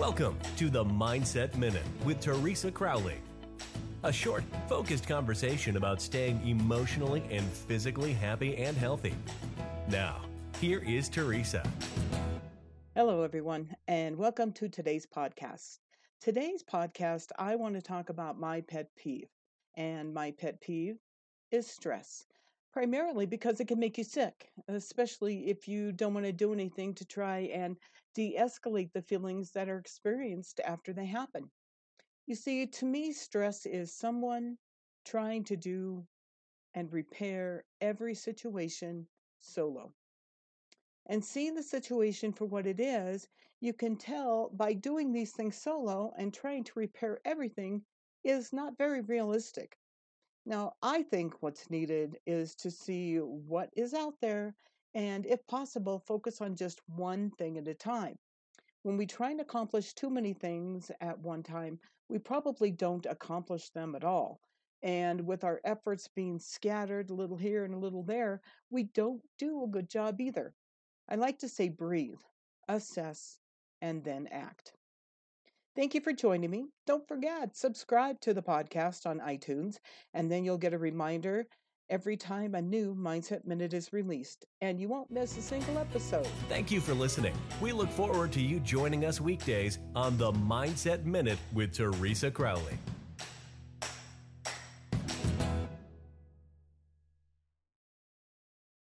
Welcome to the Mindset Minute with Teresa Crowley. A short, focused conversation about staying emotionally and physically happy and healthy. Now, here is Teresa. Hello, everyone, and welcome to today's podcast. Today's podcast, I want to talk about my pet peeve. And my pet peeve is stress primarily because it can make you sick, especially if you don't want to do anything to try and de escalate the feelings that are experienced after they happen. You see, to me, stress is someone trying to do and repair every situation solo. And seeing the situation for what it is, you can tell by doing these things solo and trying to repair everything is not very realistic. Now, I think what's needed is to see what is out there and, if possible, focus on just one thing at a time. When we try and accomplish too many things at one time, we probably don't accomplish them at all. And with our efforts being scattered a little here and a little there, we don't do a good job either. I like to say breathe, assess, and then act. Thank you for joining me. Don't forget, subscribe to the podcast on iTunes, and then you'll get a reminder every time a new Mindset Minute is released, and you won't miss a single episode. Thank you for listening. We look forward to you joining us weekdays on the Mindset Minute with Teresa Crowley.